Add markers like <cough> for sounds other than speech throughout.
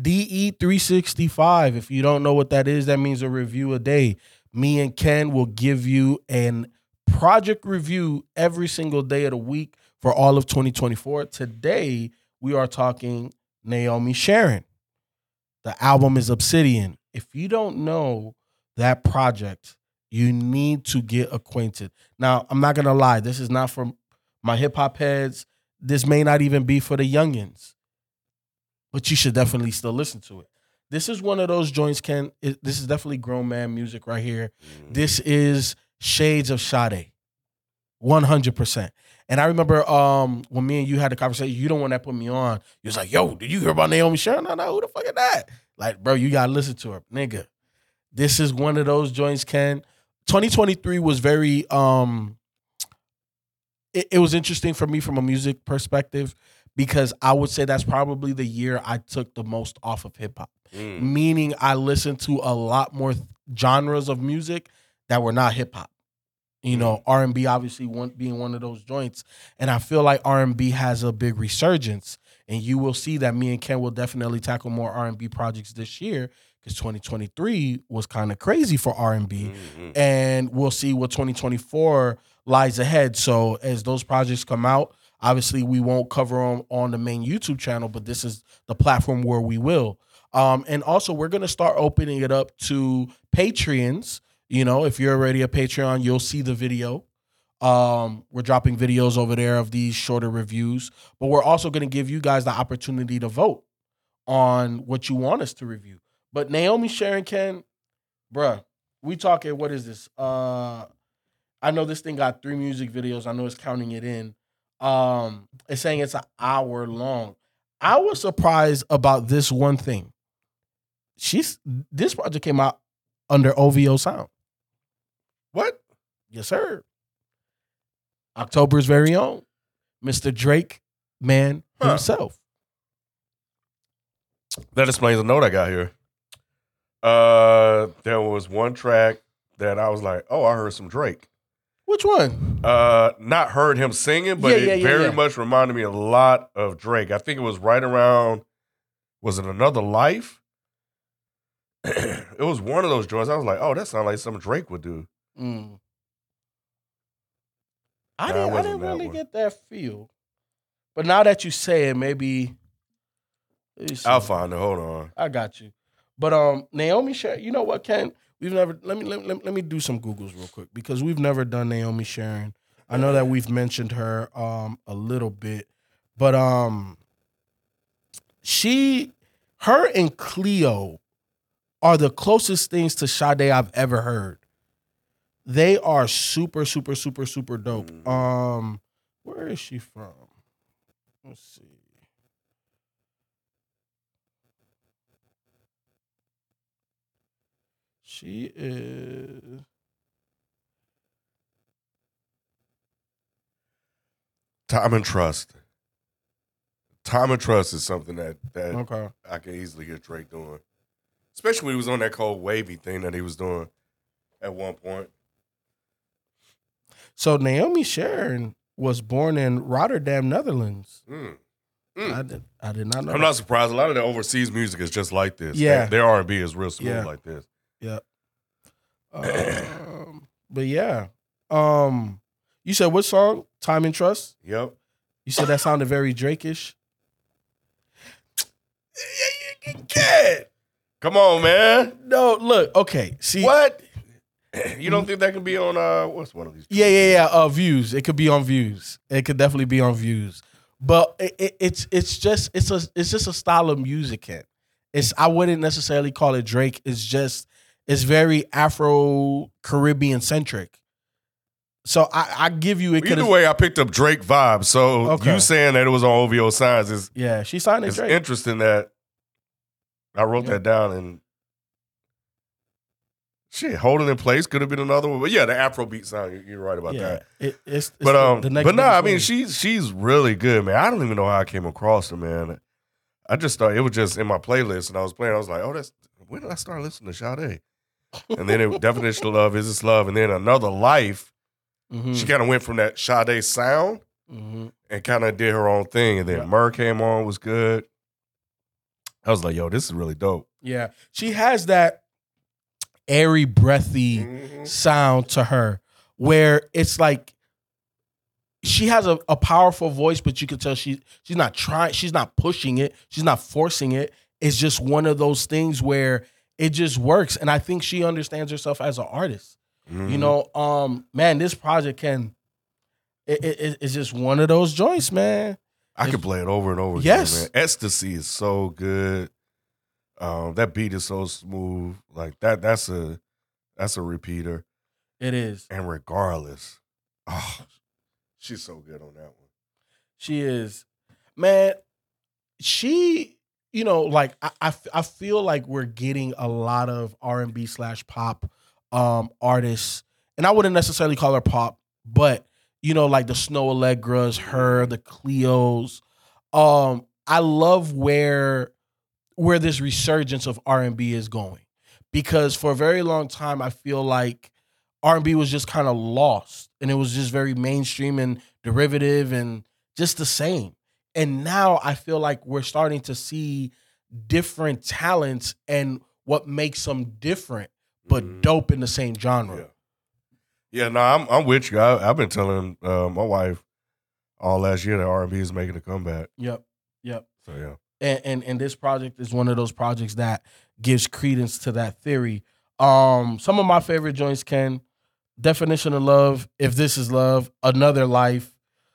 DE365. If you don't know what that is, that means a review a day. Me and Ken will give you an project review every single day of the week for all of 2024. Today, we are talking Naomi Sharon. The album is Obsidian. If you don't know that project, you need to get acquainted. Now, I'm not gonna lie, this is not for my hip hop heads. This may not even be for the youngins, but you should definitely still listen to it. This is one of those joints, Ken. It, this is definitely grown man music right here. This is shades of Sade, one hundred percent. And I remember um, when me and you had the conversation. You don't want that put me on. You was like, "Yo, did you hear about Naomi Sharon? No, no, who the fuck is that?" Like, bro, you gotta listen to her, nigga. This is one of those joints, Ken. 2023 was very um it, it was interesting for me from a music perspective because I would say that's probably the year I took the most off of hip hop. Mm. Meaning I listened to a lot more th- genres of music that were not hip hop. You know, R and B obviously one, being one of those joints, and I feel like R and B has a big resurgence, and you will see that me and Ken will definitely tackle more R and B projects this year because 2023 was kind of crazy for R and B, Mhm. and we'll see what 2024 lies ahead. So as those projects come out, obviously we won't cover them on the main YouTube channel, but this is the platform where we will. Um, and also we're gonna start opening it up to Patreons. You know, if you're already a Patreon, you'll see the video. Um, we're dropping videos over there of these shorter reviews, but we're also gonna give you guys the opportunity to vote on what you want us to review. But Naomi Sharon Ken, bruh, we talking what is this? Uh I know this thing got three music videos. I know it's counting it in. Um, it's saying it's an hour long. I was surprised about this one thing. She's this project came out under OVO Sound. What? Yes, sir. October's very own, Mr. Drake, man Huh. himself. That explains a note I got here. Uh, there was one track that I was like, "Oh, I heard some Drake." Which one? Uh, not heard him singing, but Yeah, it yeah, yeah, very yeah. much reminded me a lot of Drake. I think it was right around. Was it Another Life? <clears throat> it was one of those joints. I was like, "Oh, that sounds like something Drake would do." Mm. I Nah, it didn't, I wasn't didn't that really one. get that feel. But now that you say it, maybe let me see. I'll find it. Hold on. I got you. But um, Naomi Sharon, you know what, Ken? We've never let me let, me- let, me- let me do some Googles real quick because we've never done Naomi Sharon. I know that we've mentioned her um a little bit, but um she her and Cleo are the closest things to Sade I've ever heard. They are super, super, super, super dope. Mhm. Um, where is she from? Let's see. She is. Time and trust. Time and trust is something that that Okay. I can easily get Drake doing, especially when he was on that cold wavy thing that he was doing at one point. So Naomi Sharon was born in Rotterdam, Netherlands. Mm. Mm. I did. I did not know. I'm that. not surprised. A lot of the overseas music is just like this. Yeah. Their- their R&B is real smooth Yeah. like this. Um, but yeah. Um, you said what song? Time and Trust. Yep. You said that sounded very Drake-ish. Kid. Come on, man. No, look. Okay. See. What? You don't think that can be on uh what's one of these? Yeah, yeah, yeah. Uh, views. It could be on views. It could definitely be on views. But it, it, it's it's just it's a it's just a style of music. Ken. It's I wouldn't necessarily call it Drake. It's just it's very Afro Caribbean centric. So I, I give you it Either way, I picked up Drake vibes. So Okay. you saying that it was on OVO signs is yeah. She signed it it's Drake. interesting that I wrote Yeah. that down and shit, holding in place could have been another one. But yeah, the Afro beat sound, you- you're right about yeah, that. it, it's, it's But um, the next but no, I mean she's she's really good, man. I don't even know how I came across her, man. I just thought it was just in my playlist, and I was playing. I was like, oh, that's when did I start listening to Sade? And then it definition of love is this love, and then another life. Mhm, She kind of went from that Sade sound mhm. and kind of did her own thing, and then Yeah. Murr came on was good. I was like, yo, this is really dope. Yeah. She has that airy, breathy Mm-hmm. sound to her where it's like she has a, a powerful voice, but you can tell she she's not trying, she's not pushing it, she's not forcing it. It's just one of those things where it just works. And I think she understands herself as an artist. Mm-hmm. You know, um, man, this project can it, it, it's just one of those joints, man. I If- could play it over and over Yes. again, man. Ecstasy is so good. Um, that beat is so smooth. Like that, that's a that's a repeater. It is. And regardless, oh, she's so good on that one. She is, man. She, you know, like I, I, feel like we're getting a lot of R and B slash pop um artists, and I wouldn't necessarily call her pop, but you know, like the Snoh Aalegras, her, the Cleos. Um, I love where where this resurgence of R and B is going, because for a very long time, I feel like R and B was just kind of lost, and it was just very mainstream and derivative and just the same. And now I feel like we're starting to see different talents and what makes them different, but Mhm. dope in the same genre. Yeah. Yeah, no, I'm I'm with you. I, I've been telling uh, my wife all last year that R and B is making a comeback. Yep, yep. So yeah, And, and and this project is one of those projects that gives credence to that theory. Um, some of my favorite joints can definition of love. If this is love, another life,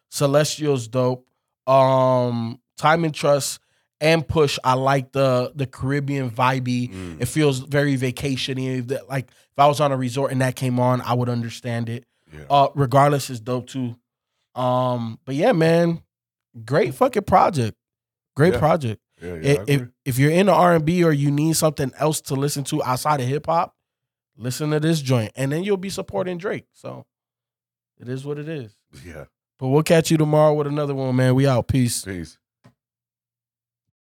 celestial's dope. Um, time and trust and push. I like the the Caribbean vibey. Mm. It feels very vacationy. That- Like if I was on a resort and that came on, I would understand it. yeah. Uh, regardless, is dope too. Um, but yeah, man, great fucking project. Great Yeah. project. yeah, yeah, if, if if you're into R and B or you need something else to listen to outside of hip hop, listen to this joint, and then you'll be supporting Drake. So it is what it is. yeah. But we'll catch you tomorrow with another one, man. We out. Peace. Peace.